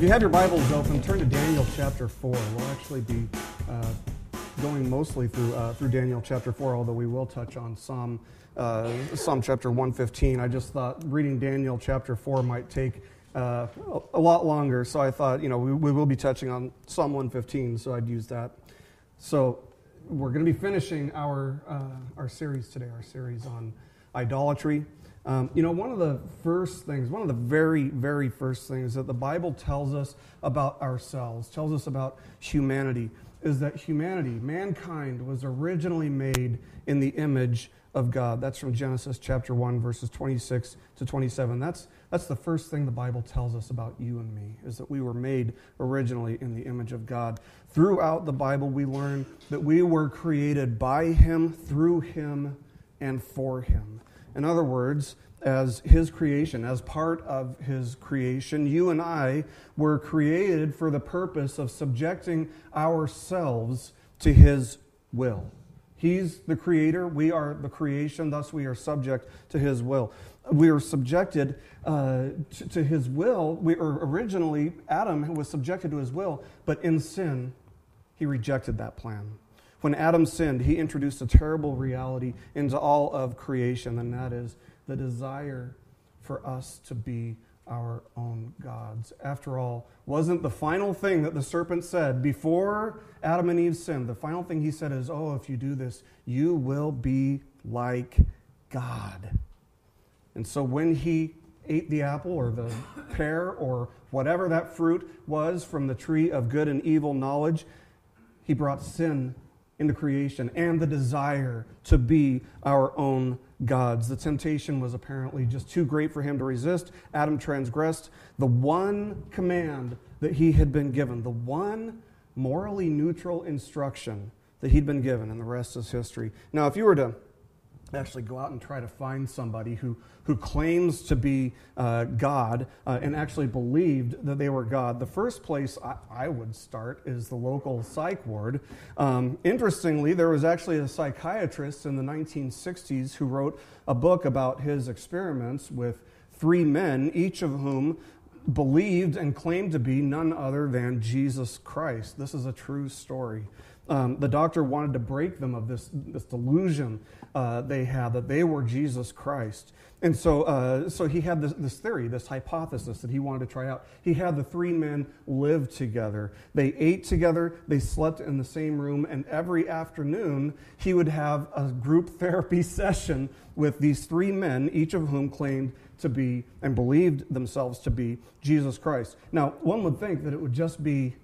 If you have your Bibles open, turn to Daniel chapter 4. We'll actually be uh, going mostly through, uh, through Daniel chapter 4, although we will touch on Psalm, uh, Psalm chapter 115. I just thought reading Daniel chapter 4 might take uh, a lot longer, so I thought, you know, we, we will be touching on Psalm 115, so I'd use that. So we're going to be finishing our, uh, our series today, our series on idolatry. Um, you know, one of the first things, one of the very, very first things that the Bible tells us about ourselves, tells us about humanity, is that humanity, mankind, was originally made in the image of God. That's from Genesis chapter 1, verses 26 to 27. That's, that's the first thing the Bible tells us about you and me, is that we were made originally in the image of God. Throughout the Bible, we learn that we were created by Him, through Him, and for Him. In other words, as His creation, as part of His creation, you and I were created for the purpose of subjecting ourselves to His will. He's the creator, we are the creation, thus we are subject to His will. We are subjected uh, to, to, His will. We are originally, Adam was subjected to His will, but in sin, he rejected that plan. When Adam sinned, he introduced a terrible reality into all of creation, and that is the desire for us to be our own gods. After all, wasn't the final thing that the serpent said before Adam and Eve sinned? The final thing he said is, Oh, if you do this, you will be like God. And so when he ate the apple or the pear or whatever that fruit was from the tree of good and evil knowledge, he brought sin into creation and the desire to be our own gods. The temptation was apparently just too great for him to resist. Adam transgressed the one command that he had been given, the one morally neutral instruction that he'd been given, and the rest is history. Now, if you were to actually go out and try to find somebody who, who claims to be uh, God uh, and actually believed that they were God. The first place I, I would start is the local psych ward. Um, interestingly, there was actually a psychiatrist in the 1960s who wrote a book about his experiments with three men, each of whom believed and claimed to be none other than Jesus Christ. This is a true story. Um, the doctor wanted to break them of this, this delusion uh, they had that they were Jesus Christ. And so, uh, so he had this, this, theory, this hypothesis that he wanted to try out. He had the three men live together. They ate together, they slept in the same room, and every afternoon he would have a group therapy session with these three men, each of whom claimed to be and believed themselves to be Jesus Christ. Now, one would think that it would just be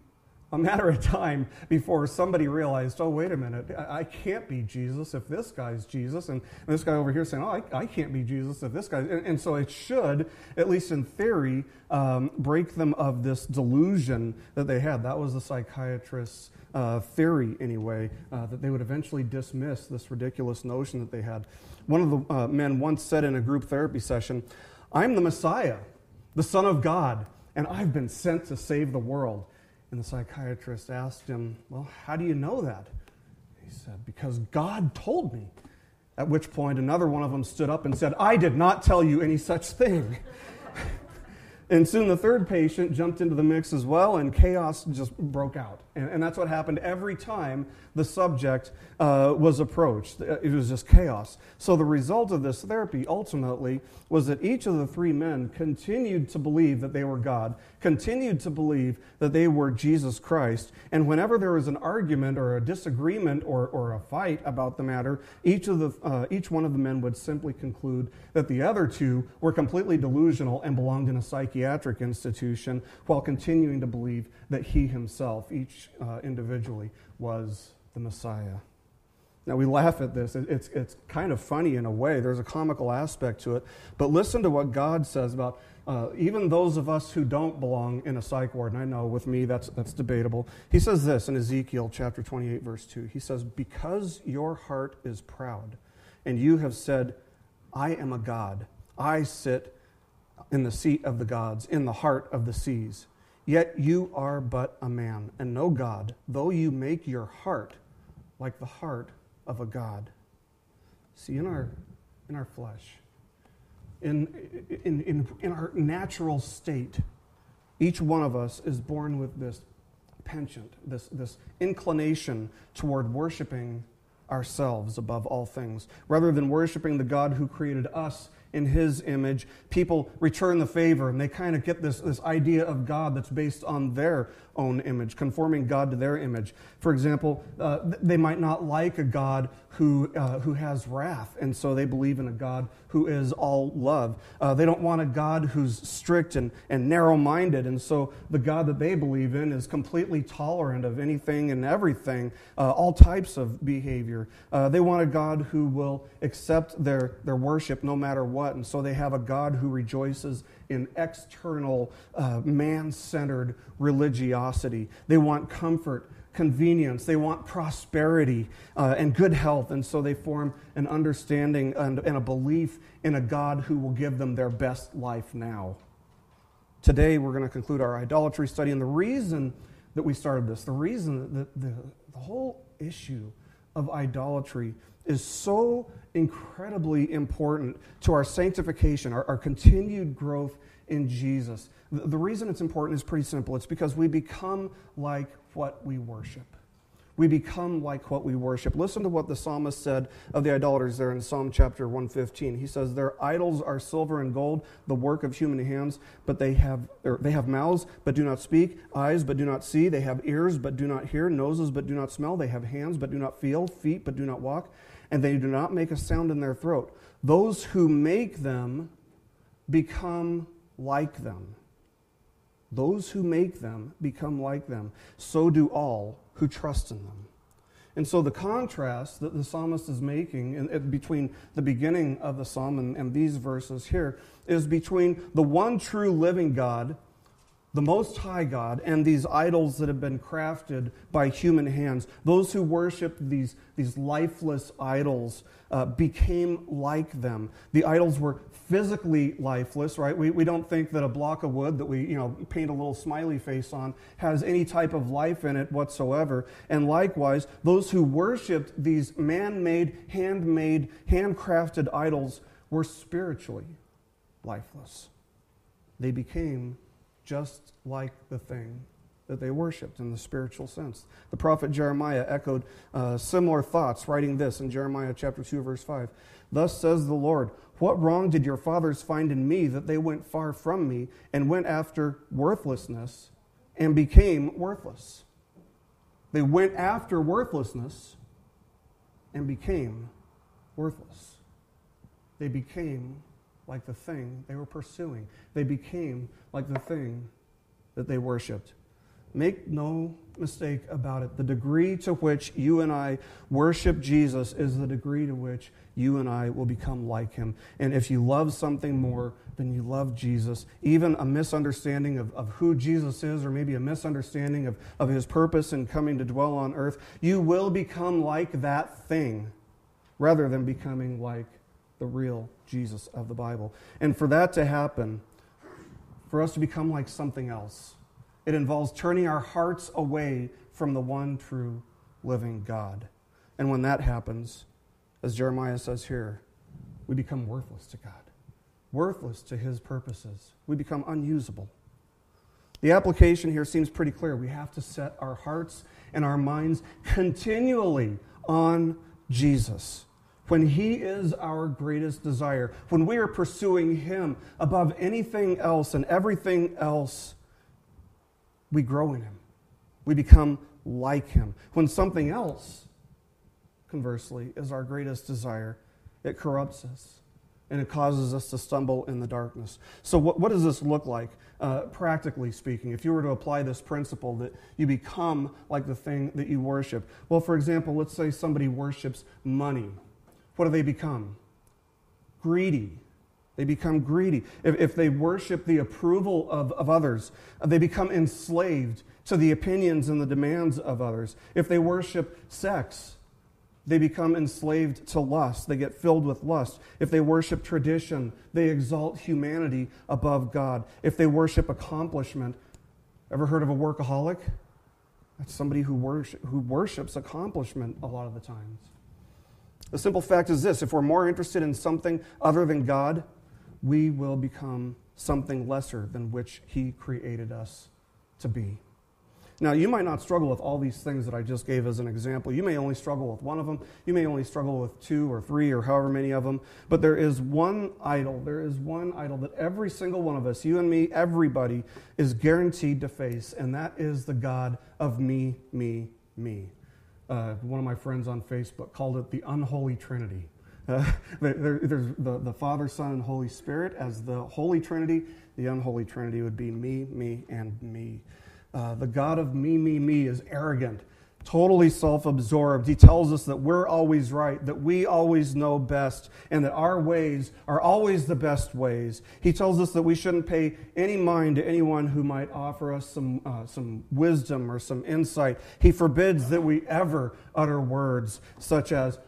a matter of time before somebody realized, oh, wait a minute, I can't be Jesus if this guy's Jesus. And this guy over here saying, oh, I, I can't be Jesus if this guy. And, and, so it should, at least in theory, um, break them of this delusion that they had. That was the psychiatrist's uh, theory, anyway, uh, that they would eventually dismiss this ridiculous notion that they had. One of the uh, men once said in a group therapy session, I'm the Messiah, the Son of God, and I've been sent to save the world. And the psychiatrist asked him, Well, how do you know that? He said, Because God told me. At which point, another one of them stood up and said, I did not tell you any such thing. And soon the third patient jumped into the mix as well, and chaos just broke out. And, and that's what happened every time the subject uh, was approached. It was just chaos. So the result of this therapy ultimately was that each of the three men continued to believe that they were God, continued to believe that they were Jesus Christ. And whenever there was an argument or a disagreement or, or a fight about the matter, each, of the, uh, each one of the men would simply conclude that the other two were completely delusional and belonged in a psychiatric institution while continuing to believe that he himself, each uh, individually, was the Messiah. Now, we laugh at this. It's, it's kind of funny in a way. There's a comical aspect to it. But listen to what God says about uh, even those of us who don't belong in a psych ward. And I know with me that's, that's debatable. He says this in Ezekiel chapter 28, verse 2. He says, Because your heart is proud, and you have said, I am a God, I sit in the seat of the gods, in the heart of the seas. Yet you are but a man, and no God, though you make your heart like the heart of a God. See, in our, in our flesh, in, in, in, in our natural state, Each one of us is born with this penchant, this, this inclination toward worshiping ourselves above all things. Rather than worshiping the God who created us in his image, people return the favor and they kind of get this, this idea of God that's based on their own image, conforming God to their image. For example, uh, they might not like a God who, uh, who has wrath, and so they believe in a God who is all love. Uh, they don't want a God who's strict and, and narrow minded, and so the God that they believe in is completely tolerant of anything and everything, uh, all types of behavior. Uh, they want a God who will accept their, their worship no matter what, and so they have a God who rejoices in external, uh, man centered religiosity. They want comfort, convenience, they want prosperity uh, and good health, and so they form an understanding and, and a belief in a God who will give them their best life now. Today, we're going to conclude our idolatry study, and the reason that we started this, the reason that the, the whole issue of idolatry is so incredibly important to our sanctification, our, our continued growth in Jesus. The, the reason it's important is pretty simple it's because we become like what we worship. We become like what we worship. Listen to what the psalmist said of the idolaters there in Psalm chapter 115. He says, Their idols are silver and gold, the work of human hands, but they have, er, they have mouths but do not speak, eyes but do not see, they have ears but do not hear, noses but do not smell, they have hands but do not feel, feet but do not walk and they do not make a sound in their throat. Those who make them become like them. Those who make them become like them. So do all who trust in them. And so the contrast that the psalmist is making in, in, between the beginning of the psalm and, and these verses here is between the one true living God the Most High God and these idols that have been crafted by human hands. Those who worship these, these lifeless idols uh, became like them. The idols were physically lifeless, right? We, we don't think that a block of wood that we you know, paint a little smiley face on has any type of life in it whatsoever. And likewise, those who worshiped these man made, handmade, handcrafted idols were spiritually lifeless. They became just like the thing that they worshiped in the spiritual sense. The prophet Jeremiah echoed uh, similar thoughts, writing this in Jeremiah chapter 2, verse 5. Thus says the Lord, What wrong did your fathers find in me that they went far from me and went after worthlessness and became worthless? They went after worthlessness and became worthless. They became like the thing they were pursuing. They became like the thing that they worshiped. Make no mistake about it. The degree to which you and I worship Jesus is the degree to which you and I will become like him. And if you love something more than you love Jesus, even a misunderstanding of, of who Jesus is, or maybe a misunderstanding of, of his purpose in coming to dwell on earth, you will become like that thing rather than becoming like the real Jesus of the Bible. And for that to happen, for us to become like something else, it involves turning our hearts away from the one true living God. And when that happens, as Jeremiah says here, we become worthless to God, worthless to his purposes. We become unusable. The application here seems pretty clear. We have to set our hearts and our minds continually on Jesus when He is our greatest desire, when we are pursuing Him above anything else and everything else, we grow in Him. We become like Him. When something else, conversely, is our greatest desire, it corrupts us and it causes us to stumble in the darkness. So, what, what does this look like, uh, practically speaking, if you were to apply this principle that you become like the thing that you worship? Well, for example, let's say somebody worships money what do they become? Greedy. They become greedy. If, if they worship the approval of, of others, they become enslaved to the opinions and the demands of others. If they worship sex, they become enslaved to lust. They get filled with lust. If they worship tradition, they exalt humanity above God. If they worship accomplishment, ever heard of a workaholic? That's somebody who, worship, who worships accomplishment a lot of the times. The simple fact is this if we're more interested in something other than God, we will become something lesser than which he created us to be. Now, you might not struggle with all these things that I just gave as an example. You may only struggle with one of them. You may only struggle with two or three or however many of them. But there is one idol. There is one idol that every single one of us, you and me, everybody, is guaranteed to face, and that is the God of me, me, me. Uh, one of my friends on Facebook called it the unholy trinity. Uh, there, there's the, the Father, Son, and Holy Spirit as the Holy Trinity. The unholy trinity would be me, me, and me. Uh, the God of me, me, me is arrogant, totally self absorbed. He tells us that we're always right, that we always know best, and that our ways are always the best ways. He tells us that we shouldn't pay any mind to anyone who might offer us some, uh, some wisdom or some insight. He forbids that we ever utter words such as,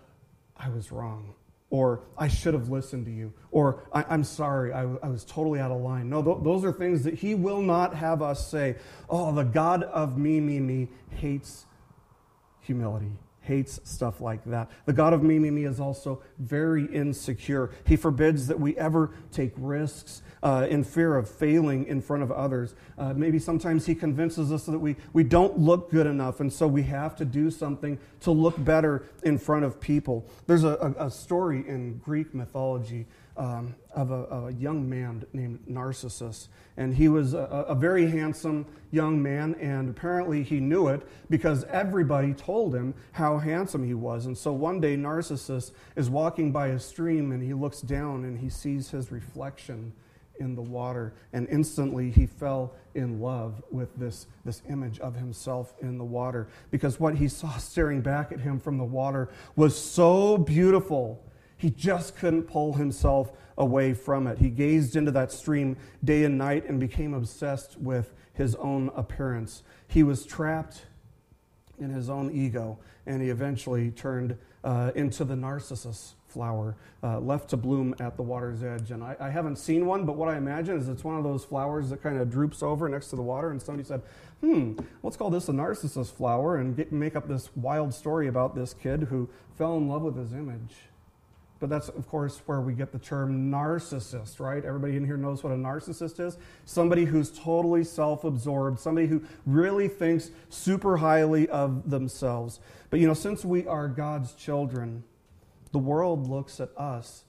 I was wrong or I should have listened to you, or I, am sorry, I, I, was totally out of line. No, th- those are things that He will not have us say. Oh, the God of me, me, me hates humility, hates stuff like that. The God of me, me, me is also very insecure. He forbids that we ever take risks uh, in fear of failing in front of others. Uh, maybe sometimes he convinces us that we, we don't look good enough, and so we have to do something to look better in front of people. There's a, a, a story in Greek mythology um, of, a, of, a, young man named Narcissus. And he was a, a, very handsome young man, and apparently he knew it because everybody told him how handsome he was. And so one day, Narcissus is walking by a stream and he looks down and he sees his reflection in the water, and instantly he fell in love with this, this image of himself in the water because what he saw staring back at him from the water was so beautiful. He just couldn't pull himself away from it. He gazed into that stream day and night and became obsessed with his own appearance. He was trapped in his own ego, and he eventually turned uh, into the Narcissus flower uh, left to bloom at the water's edge. And I, I, haven't seen one, but what I imagine is it's one of those flowers that kind of droops over next to the water. And somebody said, hmm, let's call this a narcissus flower and get, make up this wild story about this kid who fell in love with his image. But that's, of course, where we get the term narcissist, right? Everybody in here knows what a narcissist is. Somebody who's totally self absorbed, somebody who really thinks super highly of themselves. But, you know, since we are God's children, the world looks at us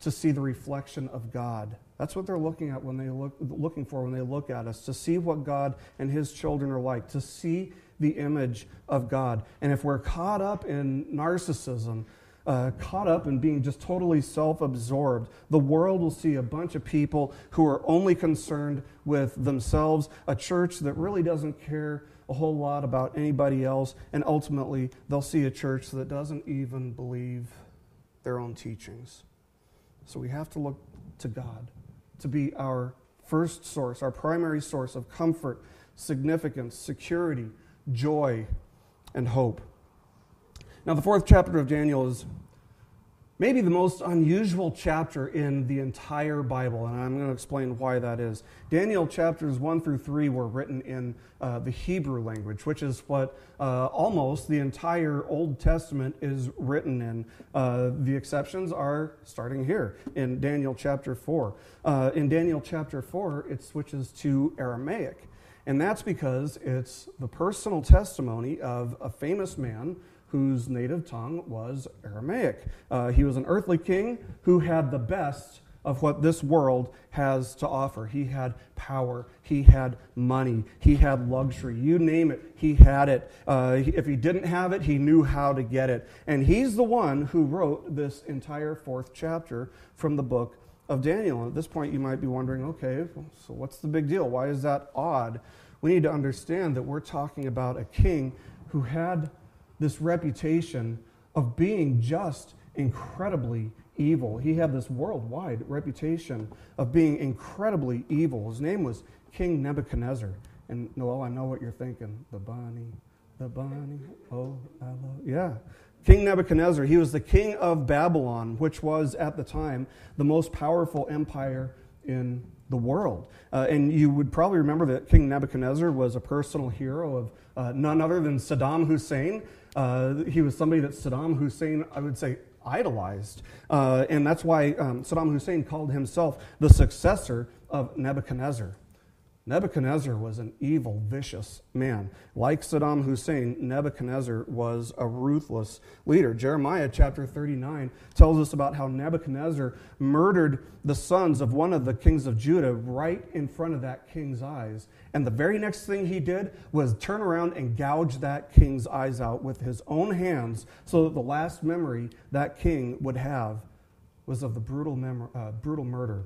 to see the reflection of God. That's what they're looking at when they look looking for when they look at us, to see what God and his children are like, to see the image of God. And if we're caught up in narcissism, uh, caught up in being just totally self absorbed. The world will see a bunch of people who are only concerned with themselves, a church that really doesn't care a whole lot about anybody else, and ultimately they'll see a church that doesn't even believe their own teachings. So we have to look to God to be our first source, our primary source of comfort, significance, security, joy, and hope. Now, the fourth chapter of Daniel is maybe the most unusual chapter in the entire Bible, and I'm going to explain why that is. Daniel chapters 1 through 3 were written in uh, the Hebrew language, which is what uh, almost the entire Old Testament is written in. Uh, the exceptions are starting here in Daniel chapter 4. Uh, in Daniel chapter 4, it switches to Aramaic, and that's because it's the personal testimony of a famous man whose native tongue was Aramaic. Uh, he was an earthly king who had the best of what this world has to offer. He had power, he had money, he had luxury. You name it, he had it. Uh, if he didn't have it, he knew how to get it. And he's the one who wrote this entire fourth chapter from the book of Daniel. And at this point, you might be wondering okay, so what's the big deal? Why is that odd? We need to understand that we're talking about a king who had this reputation of being just incredibly evil. He had this worldwide reputation of being incredibly evil. His name was King Nebuchadnezzar. And Noel, I know what you're thinking. The bunny, the bunny, oh, I love. Yeah. King Nebuchadnezzar, he was the king of Babylon, which was at the time the most powerful empire in the world. Uh, and you would probably remember that King Nebuchadnezzar was a personal hero of uh, none other than Saddam Hussein. Uh, he was somebody that Saddam Hussein, I would say, idolized. Uh, and that's why um, Saddam Hussein called himself the successor of Nebuchadnezzar. Nebuchadnezzar was an evil, vicious man. Like Saddam Hussein, Nebuchadnezzar was a ruthless leader. Jeremiah chapter 39 tells us about how Nebuchadnezzar murdered the sons of one of the kings of Judah right in front of that king's eyes. And the very next thing he did was turn around and gouge that king's eyes out with his own hands so that the last memory that king would have was of the brutal, mem- uh, brutal murder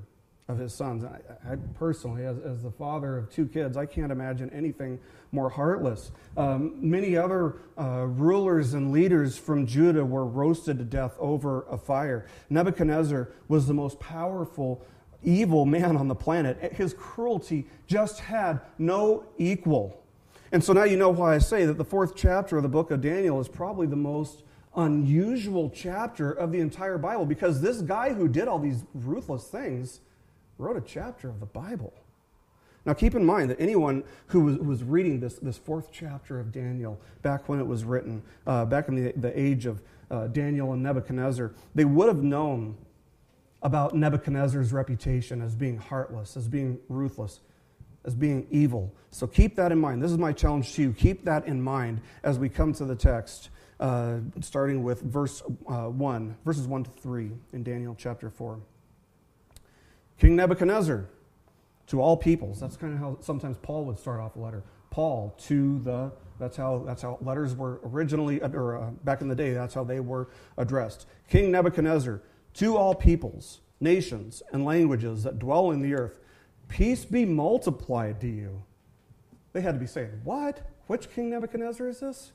of his sons. I, I personally, as, as, the father of two kids, I can't imagine anything more heartless. Um, many other uh, rulers and leaders from Judah were roasted to death over a fire. Nebuchadnezzar was the most powerful, evil man on the planet. His cruelty just had no equal. And so now you know why I say that the fourth chapter of the book of Daniel is probably the most unusual chapter of the entire Bible because this guy who did all these ruthless things wrote a chapter of the Bible. Now, keep in mind that anyone who was, was reading this, this fourth chapter of Daniel back when it was written, uh, back in the, the age of uh, Daniel and Nebuchadnezzar, they would have known about Nebuchadnezzar's reputation as being heartless, as being ruthless, as being evil. So keep that in mind. This is my challenge to you. Keep that in mind as we come to the text, uh, starting with verse uh, 1, verses 1 to 3 in Daniel chapter 4. King Nebuchadnezzar, to all peoples. That's kind of how sometimes Paul would start off a letter. Paul to the, that's how, that's how letters were originally, or uh, back in the day, that's how they were addressed. King Nebuchadnezzar, to all peoples, nations, and languages that dwell in the earth, peace be multiplied to you. They had to be saying, What? Which King Nebuchadnezzar is this?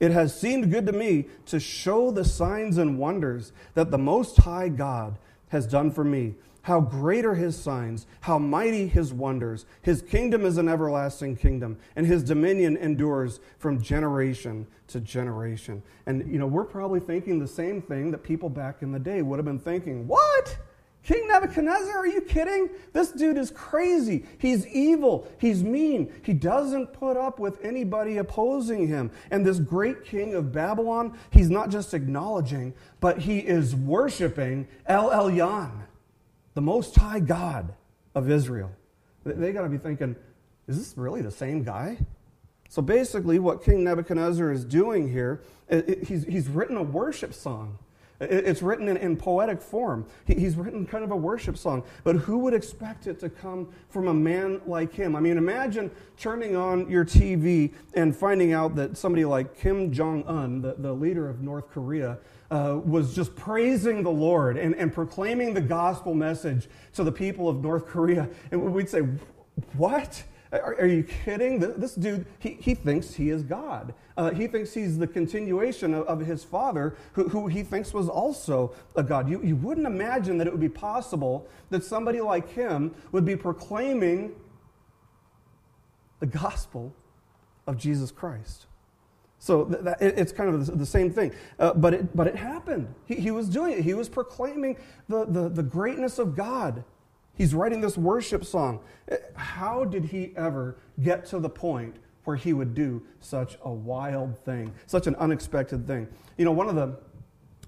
It has seemed good to me to show the signs and wonders that the Most High God has done for me how great are his signs, how mighty his wonders. His kingdom is an everlasting kingdom, and his dominion endures from generation to generation. And, you know, we're probably thinking the same thing that people back in the day would have been thinking. What? King Nebuchadnezzar, are you kidding? This dude is crazy. He's evil. He's mean. He doesn't put up with anybody opposing him. And this great king of Babylon, he's not just acknowledging, but he is worshiping El Elyon the Most High God of Israel. They got to be thinking, is this really the same guy? So basically, what King Nebuchadnezzar is doing here, he's, he's written a worship song. It's written in, in poetic form. he's written kind of a worship song. But who would expect it to come from a man like him? I mean, imagine turning on your TV and finding out that somebody like Kim Jong un, the, the leader of North Korea, uh, was just praising the Lord and, and proclaiming the gospel message to the people of North Korea. And we'd say, What? Are, are you kidding? This dude, he, he thinks he is God. Uh, he thinks he's the continuation of, of his father, who, who, he thinks was also a God. You, you wouldn't imagine that it would be possible that somebody like him would be proclaiming the gospel of Jesus Christ. So th- that, it, it's kind of the, same thing. Uh, but, it, but it happened. He, he was doing it. He was proclaiming the, the, the greatness of God. He's writing this worship song. Uh, how did he ever get to the point where he would do such a wild thing, such an unexpected thing? You know, one of the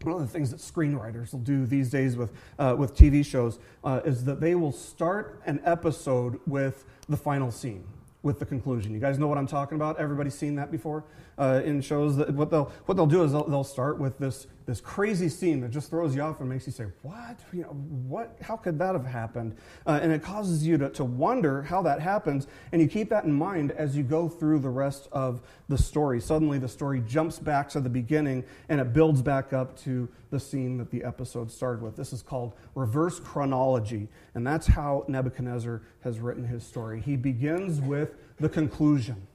one of the things that screenwriters will do these days with, uh, with TV shows uh, is that they will start an episode with the final scene with the conclusion. You guys know what I'm talking about? Everybody's seen that before uh, in shows. That what they'll what they'll do is they'll, they'll start with this this crazy scene that just throws you off and makes you say, "What? You know, what? How could that have happened?" Uh, and it causes you to, to wonder how that happens, and you keep that in mind as you go through the rest of the story. Suddenly, the story jumps back to the beginning and it builds back up to the scene that the episode started with. This is called reverse chronology, and that's how Nebuchadnezzar has written his story. He begins with the conclusion.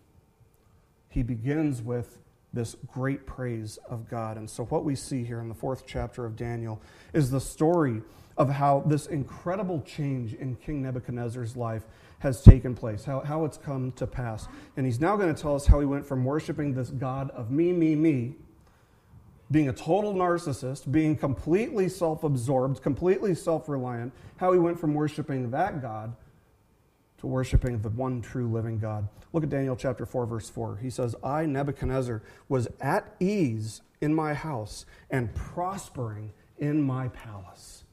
He begins with this great praise of God. And so, what we see here in the fourth chapter of Daniel is the story of how this incredible change in King Nebuchadnezzar's life has taken place, how, how it's come to pass. And he's now going to tell us how he went from worshiping this God of me, me, me, being a total narcissist, being completely self absorbed, completely self reliant, how he went from worshiping that God to worshiping the one true living God. Look at Daniel chapter 4, verse 4. He says, I, Nebuchadnezzar, was at ease in my house and prospering in my palace.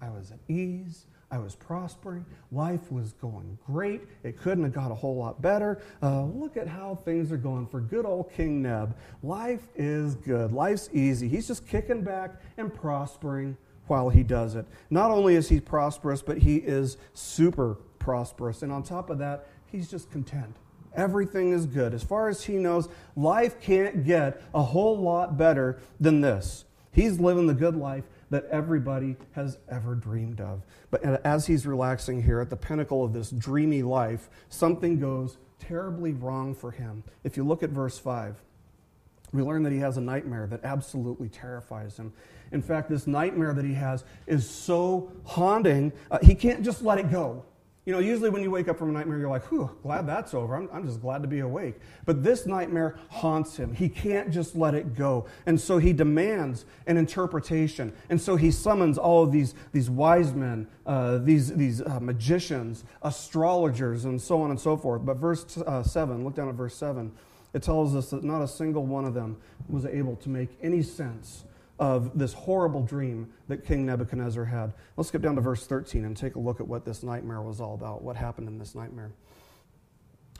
I was at ease. I was prospering. Life was going great. It couldn't have got a whole lot better. Uh, look at how things are going for good old King Neb. Life is good. Life's easy. He's just kicking back and prospering while he does it. Not only is he prosperous, but he is super prosperous. And on top of that, he's just content. Everything is good. As far as he knows, life can't get a whole lot better than this. He's living the good life that everybody has ever dreamed of. But as he's relaxing here at the pinnacle of this dreamy life, something goes terribly wrong for him. If you look at verse 5, we learn that he has a nightmare that absolutely terrifies him. In fact, this nightmare that he has is so haunting, uh, he can't just let it go. You know, usually when you wake up from a nightmare, you're like, whew, glad that's over. I'm, I'm just glad to be awake. But this nightmare haunts him. He can't just let it go. And so he demands an interpretation. And so he summons all of these, these wise men, uh, these, these uh, magicians, astrologers, and so on and so forth. But verse uh, 7, look down at verse 7, it tells us that not a single one of them was able to make any sense of this horrible dream that King Nebuchadnezzar had. Let's skip down to verse 13 and take a look at what this nightmare was all about, what happened in this nightmare.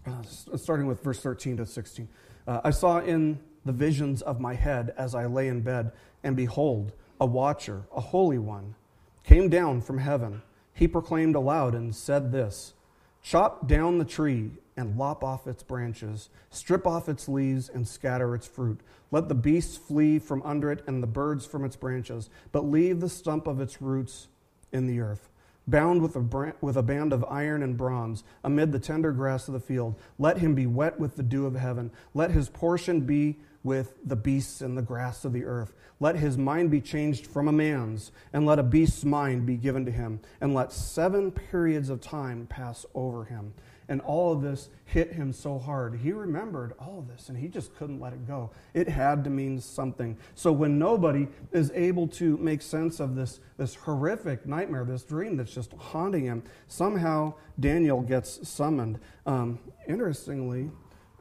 Uh, starting with verse 13 to 16. Uh, I saw in the visions of my head as I lay in bed, and behold, a watcher, a holy one, came down from heaven. He proclaimed aloud and said this Chop down the tree and lop off its branches, strip off its leaves and scatter its fruit. Let the beasts flee from under it and the birds from its branches, but leave the stump of its roots in the earth. Bound with a, with a band of iron and bronze amid the tender grass of the field, let him be wet with the dew of heaven. Let his portion be with the beasts and the grass of the earth. Let his mind be changed from a man's, and let a beast's mind be given to him, and let seven periods of time pass over him. And all of this hit him so hard. He remembered all of this and he just couldn't let it go. It had to mean something. So when nobody is able to make sense of this, this horrific nightmare, this dream that's just haunting him, somehow Daniel gets summoned. Um, interestingly,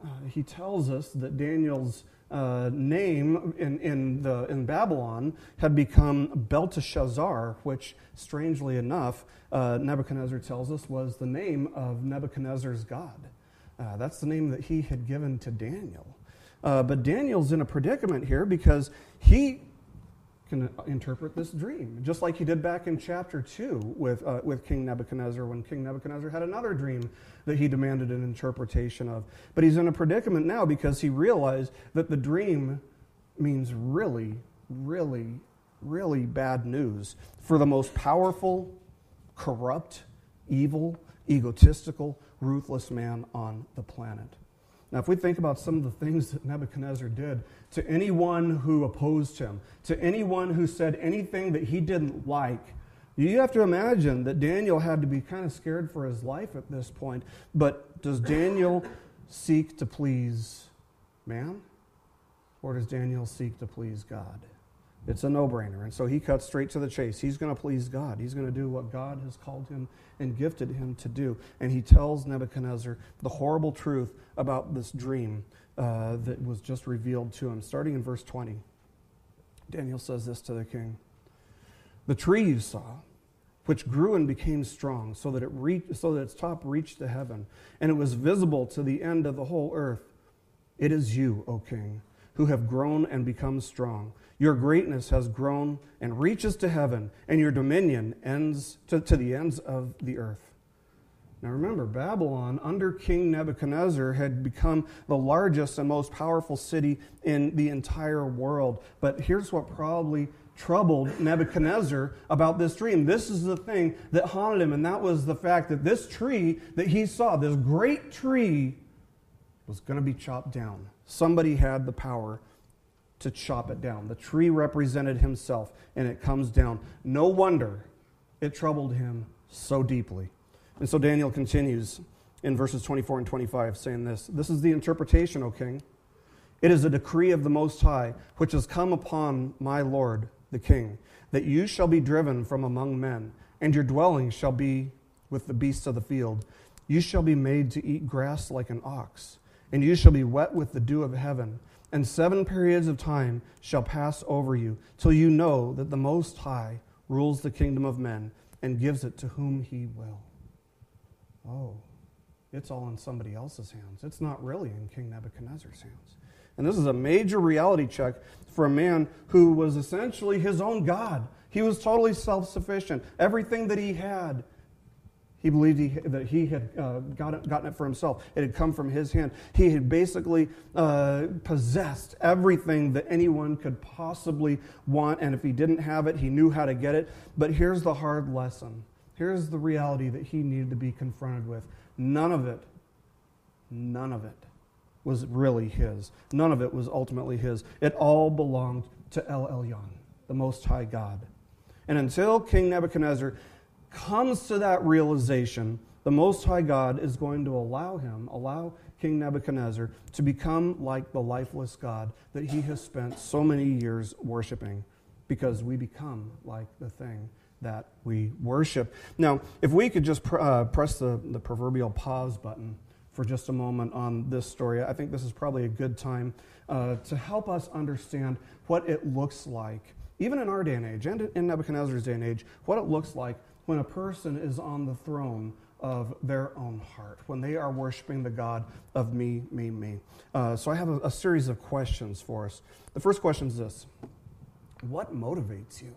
uh, he tells us that Daniel's uh, name in, in, the, in Babylon had become Belteshazzar, which, strangely enough, uh, Nebuchadnezzar tells us was the name of Nebuchadnezzar's God. Uh, that's the name that he had given to Daniel. Uh, but Daniel's in a predicament here because he can interpret this dream, just like he did back in chapter 2 with, uh, with King Nebuchadnezzar when King Nebuchadnezzar had another dream that he demanded an interpretation of. But he's in a predicament now because he realized that the dream means really, really, really bad news for the most powerful, corrupt, evil, egotistical, ruthless man on the planet. Now, if we think about some of the things that Nebuchadnezzar did to anyone who opposed him, to anyone who said anything that he didn't like, you have to imagine that Daniel had to be kind of scared for his life at this point. But does Daniel seek to please man? Or does Daniel seek to please God? It's a no brainer. And so he cuts straight to the chase. He's going to please God. He's going to do what God has called him and gifted him to do. And he tells Nebuchadnezzar the horrible truth about this dream uh, that was just revealed to him. Starting in verse 20, Daniel says this to the king The tree you saw, which grew and became strong, so that, it reached, so that its top reached to heaven, and it was visible to the end of the whole earth, it is you, O king, who have grown and become strong. Your greatness has grown and reaches to heaven, and your dominion ends to, to the ends of the earth. Now remember, Babylon, under King Nebuchadnezzar, had become the largest and most powerful city in the entire world. But here's what probably troubled Nebuchadnezzar about this dream. This is the thing that haunted him, and that was the fact that this tree that he saw, this great tree, was going to be chopped down. Somebody had the power to chop it down. The tree represented himself, and it comes down. No wonder it troubled him so deeply. And so Daniel continues in verses 24 and 25, saying this This is the interpretation, O king. It is a decree of the Most High, which has come upon my Lord, the king, that you shall be driven from among men, and your dwelling shall be with the beasts of the field. You shall be made to eat grass like an ox, and you shall be wet with the dew of heaven. And seven periods of time shall pass over you, till you know that the Most High rules the kingdom of men and gives it to whom he will. Oh, it's all in somebody else's hands. It's not really in King Nebuchadnezzar's hands. And this is a major reality check for a man who was essentially his own God. He was totally self sufficient. Everything that he had, he believed he, that he had uh, gotten, gotten, it for himself. It had come from his hand. He had basically uh, possessed everything that anyone could possibly want, and if he didn't have it, he knew how to get it. But here's the hard lesson. Here's the reality that he needed to be confronted with. None of it, none of it was really his. None of it was ultimately his. It all belonged to El Elyon, the Most High God. And until King Nebuchadnezzar comes to that realization, the Most High God is going to allow him, allow King Nebuchadnezzar to become like the lifeless God that he has spent so many years worshiping because we become like the thing that we worship. Now, if we could just pr- uh, press the, the proverbial pause button for just a moment on this story, I think this is probably a good time uh, to help us understand what it looks like, even in our day and age, and in Nebuchadnezzar's day and age, what it looks like when a person is on the throne of their own heart, when they are worshiping the God of me, me, me. Uh, so I have a, a series of questions for us. The first question is this What motivates you?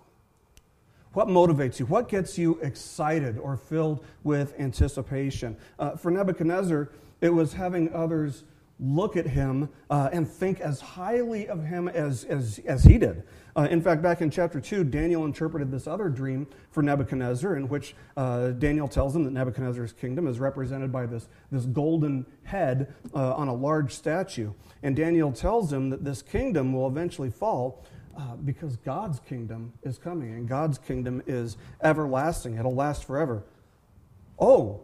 What motivates you? What gets you excited or filled with anticipation? Uh, for Nebuchadnezzar, it was having others look at him uh, and think as highly of him as, as, as he did. Uh, in fact, back in chapter 2, Daniel interpreted this other dream for Nebuchadnezzar, in which uh, Daniel tells him that Nebuchadnezzar's kingdom is represented by this, this golden head uh, on a large statue. And Daniel tells him that this kingdom will eventually fall uh, because God's kingdom is coming, and God's kingdom is everlasting. It'll last forever. Oh,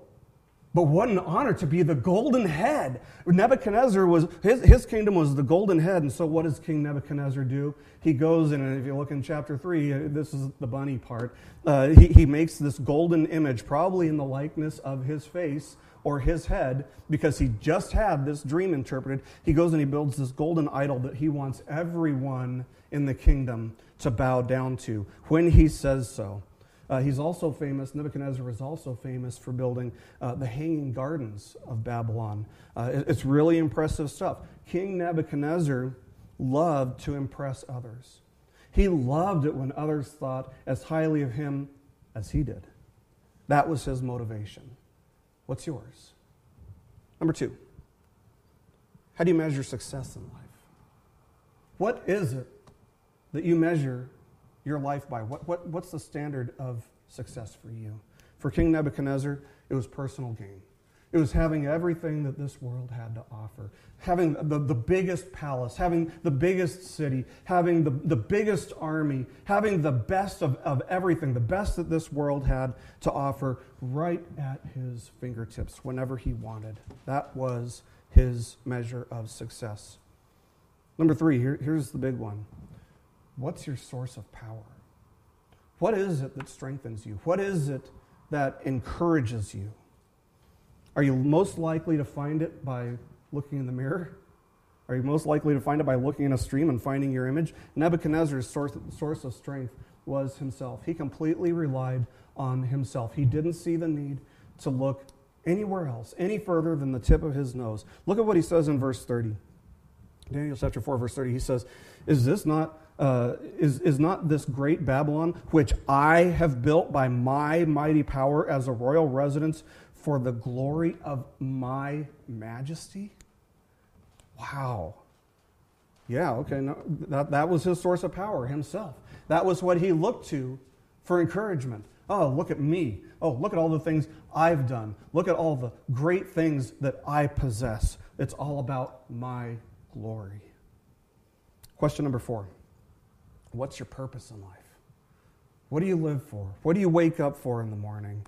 but what an honor to be the golden head. Nebuchadnezzar was, his, his kingdom was the golden head. And so what does King Nebuchadnezzar do? He goes, and if you look in chapter 3, uh, this is the bunny part. Uh, he, he makes this golden image, probably in the likeness of his face or his head, because he just had this dream interpreted. He goes and he builds this golden idol that he wants everyone in the kingdom to bow down to when he says so. Uh, he's also famous, Nebuchadnezzar is also famous for building uh, the Hanging Gardens of Babylon. Uh, it, it's really impressive stuff. King Nebuchadnezzar loved to impress others. He loved it when others thought as highly of him as he did. That was his motivation. What's yours? Number two, how do you measure success in life? What is it that you measure your life by? What, what, what's the standard of success for you? For King Nebuchadnezzar, it was personal gain. It was having everything that this world had to offer. Having the, the biggest palace, having the biggest city, having the, the biggest army, having the best of, of everything, the best that this world had to offer right at his fingertips whenever he wanted. That was his measure of success. Number three, here, here's the big one What's your source of power? What is it that strengthens you? What is it that encourages you? Are you most likely to find it by looking in the mirror? Are you most likely to find it by looking in a stream and finding your image? Nebuchadnezzar's source, source of strength was himself. He completely relied on himself. He didn't see the need to look anywhere else, any further than the tip of his nose. Look at what he says in verse 30. Daniel chapter 4, verse 30. He says, Is this not uh, is, is not this great Babylon, which I have built by my mighty power as a royal residence for the glory of my majesty? Wow. Yeah, okay. No, that, that was his source of power himself. That was what he looked to for encouragement. Oh, look at me. Oh, look at all the things I've done. Look at all the great things that I possess. It's all about my glory. Question number four What's your purpose in life? What do you live for? What do you wake up for in the morning?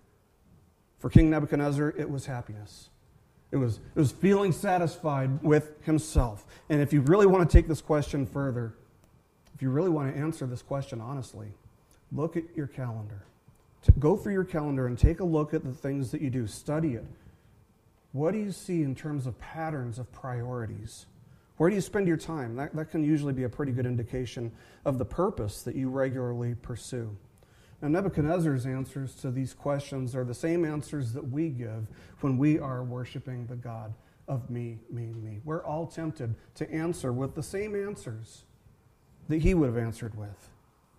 For King Nebuchadnezzar, it was happiness. It was, it was feeling satisfied with himself. And if you really want to take this question further, if you really want to answer this question honestly, look at your calendar. Go through your calendar and take a look at the things that you do. Study it. What do you see in terms of patterns of priorities? Where do you spend your time? That, that can usually be a pretty good indication of the purpose that you regularly pursue. Now, Nebuchadnezzar's answers to these questions are the same answers that we give when we are worshiping the God of me, me, me. We're all tempted to answer with the same answers that he would have answered with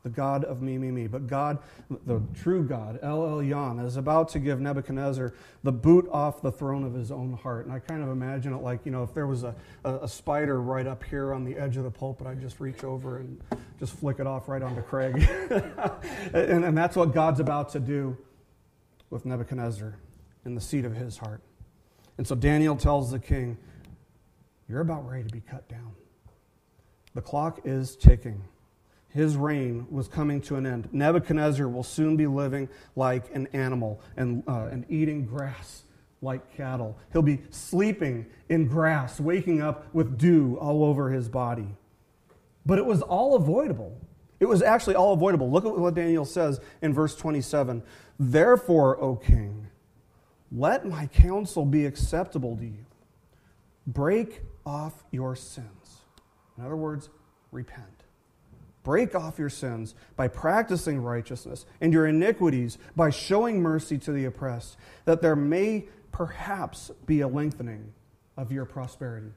the God of me, me, me. But God, the true God, El Elyon, is about to give Nebuchadnezzar the boot off the throne of his own heart. And I kind of imagine it like, you know, if there was a, a, a spider right up here on the edge of the pulpit, I'd just reach over and just flick it off right onto Craig. and, and that's what God's about to do with Nebuchadnezzar in the seat of his heart. And so Daniel tells the king, You're about ready to be cut down. The clock is ticking his reign was coming to an end. Nebuchadnezzar will soon be living like an animal and, uh, and eating grass like cattle. He'll be sleeping in grass, waking up with dew all over his body. But it was all avoidable. It was actually all avoidable. Look at what Daniel says in verse 27 Therefore, O king, let my counsel be acceptable to you. Break off your sins. In other words, repent. Break off your sins by practicing righteousness and your iniquities by showing mercy to the oppressed, that there may perhaps be a lengthening of your prosperity.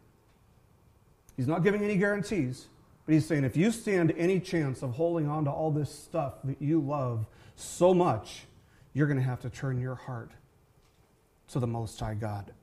He's not giving any guarantees, but he's saying if you stand any chance of holding on to all this stuff that you love so much, you're going to have to turn your heart to the Most High God.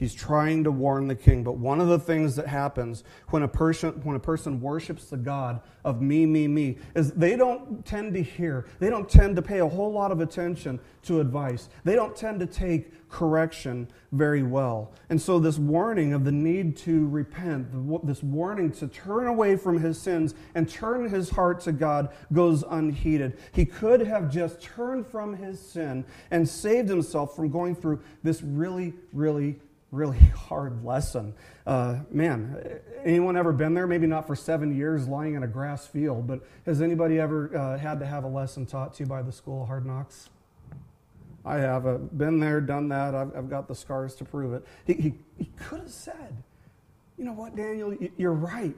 He's trying to warn the king. But one of the things that happens when a person, when a person worships the God of me, me, me, is they don't tend to hear, they don't tend to pay a whole lot of attention to advice. They don't tend to take correction very well. And so, this warning of the need to repent, this warning to turn away from his sins and turn his heart to God goes unheeded. He could have just turned from his sin and saved himself from going through this really, really really hard lesson. Uh, man, anyone ever been there? Maybe not for seven years lying in a grass field, but has anybody ever uh, had to have a lesson taught to you by the School of Hard Knocks? I have uh, been there, done that. I've, I've, got the scars to prove it. He, he, he could have said, You know what, Daniel, you're right.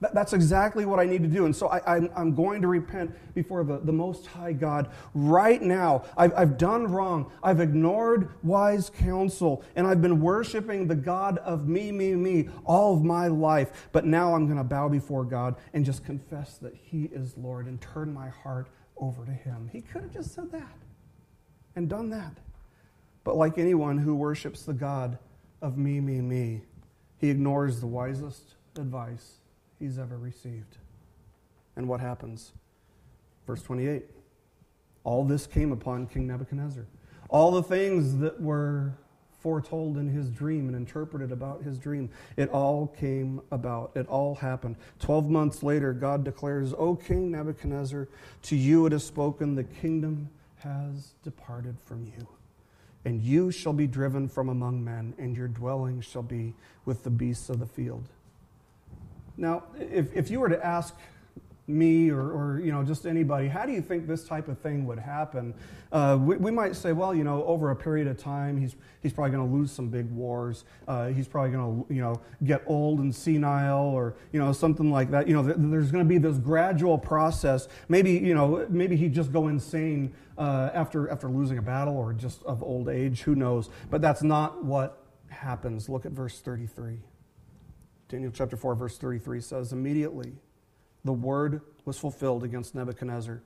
That's exactly what I need to do. And so I, am going to repent before the, the Most High God right now. I've, I've done wrong. I've ignored wise counsel, and I've been worshiping the God of me, me, me all of my life. But now I'm going to bow before God and just confess that He is Lord and turn my heart over to Him. He could have just said that and done that. But like anyone who worships the God of me, me, me, he ignores the wisest advice he's ever received. And what happens? Verse 28 All this came upon King Nebuchadnezzar. All the things that were foretold in his dream and interpreted about his dream, it all came about. It all happened. Twelve months later, God declares, O King Nebuchadnezzar, to you it is spoken, the kingdom has departed from you. And you shall be driven from among men, and your dwelling shall be with the beasts of the field. Now, if, if you were to ask me or, or, you know just anybody how do you think this type of thing would happen? Uh, we, we, might say well you know over a period of time he's, he's probably going to lose some big wars. Uh, he's probably going to you know get old and senile or you know something like that. You know there's going to be this gradual process. Maybe you know maybe he'd just go insane uh, after after losing a battle or just of old age. Who knows? But that's not what happens. Look at verse 33 Daniel chapter 4, verse 33 says, Immediately the word was fulfilled against Nebuchadnezzar.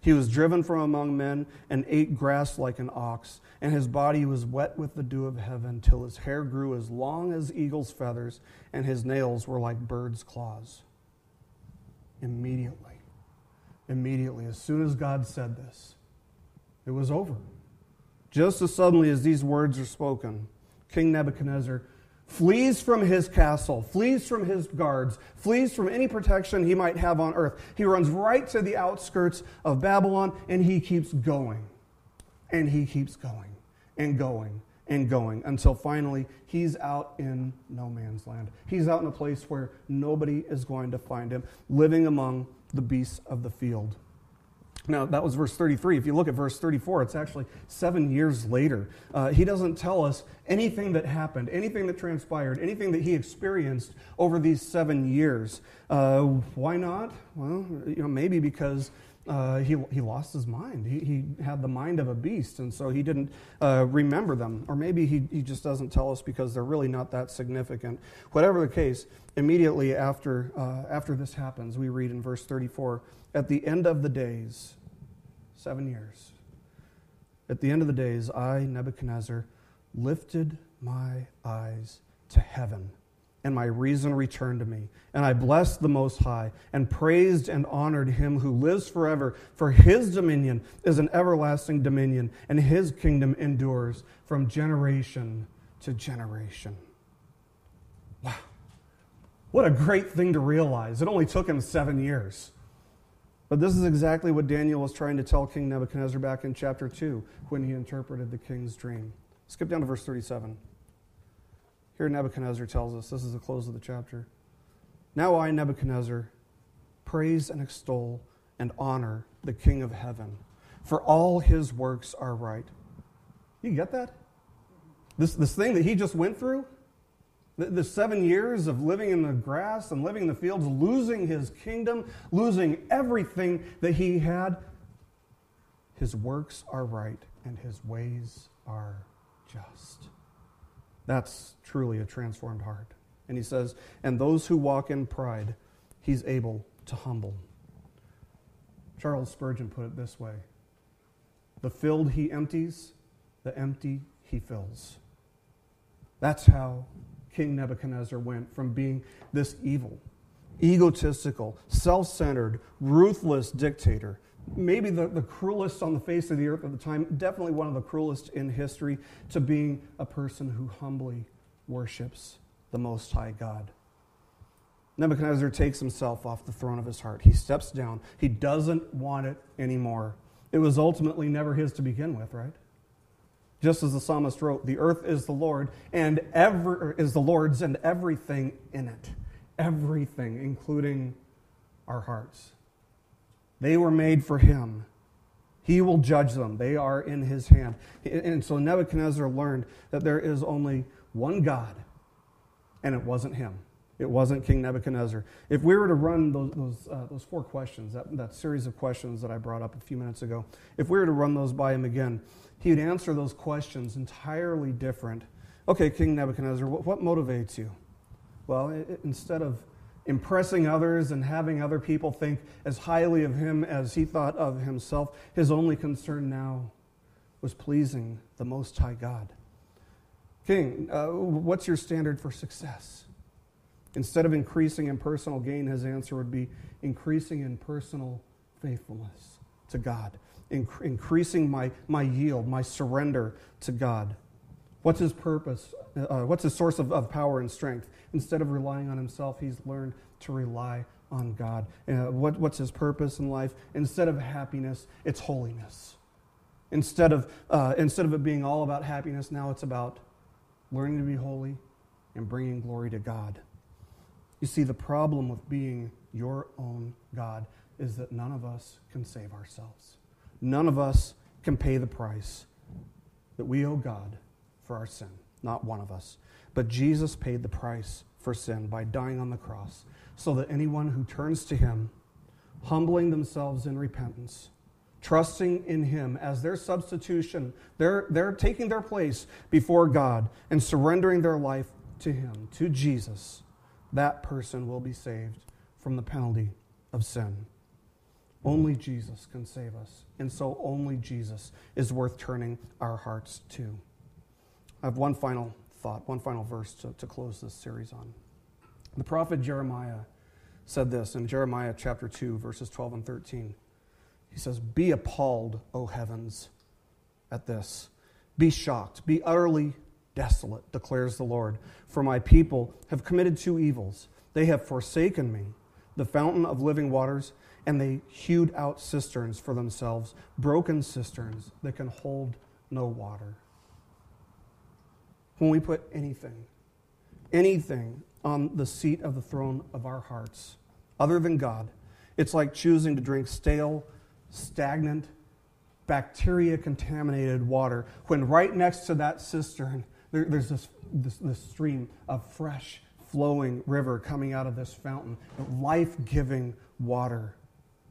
He was driven from among men and ate grass like an ox, and his body was wet with the dew of heaven till his hair grew as long as eagle's feathers, and his nails were like bird's claws. Immediately, immediately, as soon as God said this, it was over. Just as suddenly as these words are spoken, King Nebuchadnezzar flees from his castle, flees from his guards, flees from any protection he might have on earth. He runs right to the outskirts of Babylon and he keeps going. And he keeps going and going and going until finally he's out in no man's land. He's out in a place where nobody is going to find him, living among the beasts of the field. Now, that was verse 33. If you look at verse 34, it's actually seven years later. Uh, he doesn't tell us anything that happened, anything that transpired, anything that he experienced over these seven years. Uh, why not? Well, you know, maybe because uh, he, he lost his mind. He, he had the mind of a beast, and so he didn't uh, remember them. Or maybe he, he just doesn't tell us because they're really not that significant. Whatever the case, immediately after, uh, after this happens, we read in verse 34 At the end of the days, seven years, at the end of the days, I, Nebuchadnezzar, lifted my eyes to heaven and my reason returned to me. And I blessed the Most High, and praised and honored him who lives forever, for his dominion is an everlasting dominion, and his kingdom endures from generation to generation. Wow. What a great thing to realize. It only took him seven years. But this is exactly what Daniel was trying to tell King Nebuchadnezzar back in chapter 2 when he interpreted the king's dream. Skip down to verse 37. Here Nebuchadnezzar tells us, this is the close of the chapter. Now I, Nebuchadnezzar, praise and extol and honor the King of heaven, for all his works are right. You get that? This, this thing that he just went through, the, the seven years of living in the grass and living in the fields, losing his kingdom, losing everything that he had, his works are right and his ways are just. That's truly a transformed heart. And he says, and those who walk in pride, he's able to humble. Charles Spurgeon put it this way The filled he empties, the empty he fills. That's how King Nebuchadnezzar went from being this evil, egotistical, self centered, ruthless dictator maybe the, the cruelest on the face of the earth at the time, definitely one of the cruelest in history, to being a person who humbly worships the Most High God. Nebuchadnezzar takes himself off the throne of his heart. He steps down. He doesn't want it anymore. It was ultimately never his to begin with, right? Just as the psalmist wrote, the earth is the Lord and ever is the Lord's and everything in it. Everything, including our hearts. They were made for him. He will judge them. They are in his hand. And so Nebuchadnezzar learned that there is only one God, and it wasn't him. It wasn't King Nebuchadnezzar. If we were to run those, those, uh, those four questions, that, that series of questions that I brought up a few minutes ago, if we were to run those by him again, he would answer those questions entirely different. Okay, King Nebuchadnezzar, what, what motivates you? Well, it, instead of impressing others and having other people think as highly of him as he thought of himself. His only concern now was pleasing the Most High God. King, uh, what's your standard for success? Instead of increasing in personal gain, his answer would be increasing in personal faithfulness to God, Inc- increasing my, my yield, my surrender to God. What's his purpose? Uh, what's his source of, of power and strength? Instead of relying on himself, he's learned to rely on God. Uh, what, what's his purpose in life? Instead of happiness, it's holiness. Instead of, uh, instead of it being all about happiness, now it's about learning to be holy and bringing glory to God. You see, the problem with being your own God is that none of us can save ourselves. None of us can pay the price that we owe God for our sin. Not one of us. But Jesus paid the price for sin by dying on the cross so that anyone who turns to him, humbling themselves in repentance, trusting in him as their substitution, they're, they're taking their place before God and surrendering their life to him, to Jesus, that person will be saved from the penalty of sin. Only Jesus can save us, and so only Jesus is worth turning our hearts to. I have one final thought, one final verse to, to close this series on. The prophet Jeremiah said this in Jeremiah chapter 2, verses 12 and 13. He says, Be appalled, O heavens, at this. Be shocked, be utterly desolate, declares the Lord. For my people have committed two evils. They have forsaken me, the fountain of living waters, and they hewed out cisterns for themselves, broken cisterns that can hold no water. When we put anything, anything on the seat of the throne of our hearts other than God, it's like choosing to drink stale, stagnant, bacteria contaminated water when right next to that cistern there, there's this, this, this stream of fresh flowing river coming out of this fountain, life giving water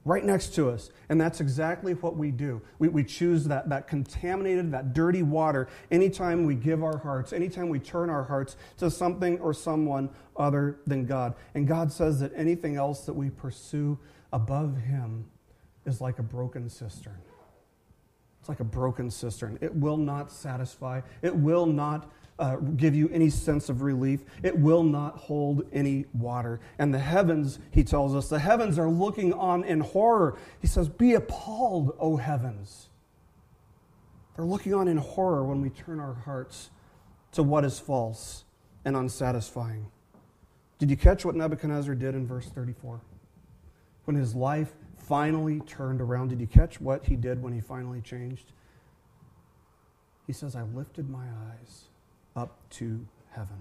right next to us. And that's exactly what we do. We, we choose that, that contaminated, that dirty water anytime we give our hearts, anytime we turn our hearts to something or someone other than God. And God says that anything else that we pursue above Him is like a broken cistern. It's like a broken cistern. It will not satisfy, it will not uh, give you any sense of relief. It will not hold any water. And the heavens, he tells us, the heavens are looking on in horror. He says, Be appalled, O heavens. They're looking on in horror when we turn our hearts to what is false and unsatisfying. Did you catch what Nebuchadnezzar did in verse 34? When his life finally turned around, did you catch what he did when he finally changed? He says, I lifted my eyes up to heaven.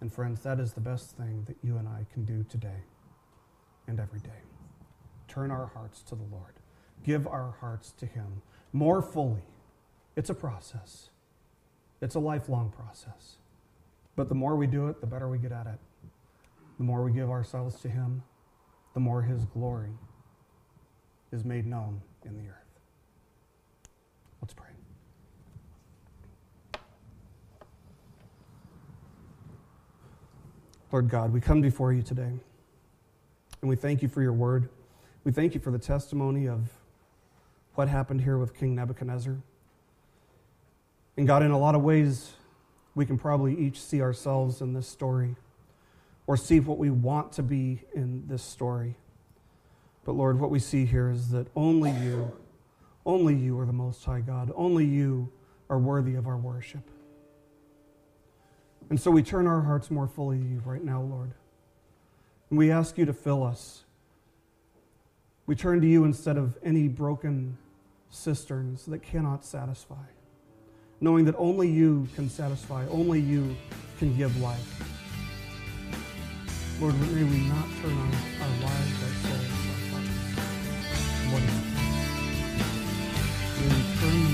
And friends, that is the best thing that you and I can do today and every day. Turn our hearts to the Lord, give our hearts to Him more fully. It's a process, it's a lifelong process. But the more we do it, the better we get at it. The more we give ourselves to Him, the more His glory is made known in the earth. Let's pray. Lord God, we come before you today and we thank you for your word. We thank you for the testimony of what happened here with King Nebuchadnezzar. And God, in a lot of ways, we can probably each see ourselves in this story or see what we want to be in this story. But Lord, what we see here is that only you, only you are the Most High God. Only you are worthy of our worship. And so we turn our hearts more fully to you right now, Lord. And we ask you to fill us. We turn to you instead of any broken cisterns that cannot satisfy, knowing that only you can satisfy, only you can give life. Lord, may we not turn our, our lives, our souls, our hearts. What is May we turn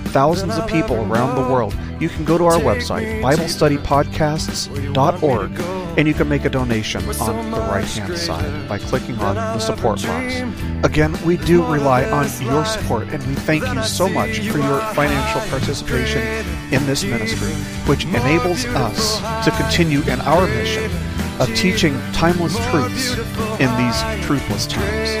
thousands of people around the world, you can go to our website, BibleStudyPodcasts.org, and you can make a donation on the right hand side by clicking on the support box. Again, we do rely on your support, and we thank you so much for your financial participation in this ministry, which enables us to continue in our mission of teaching timeless truths in these truthless times.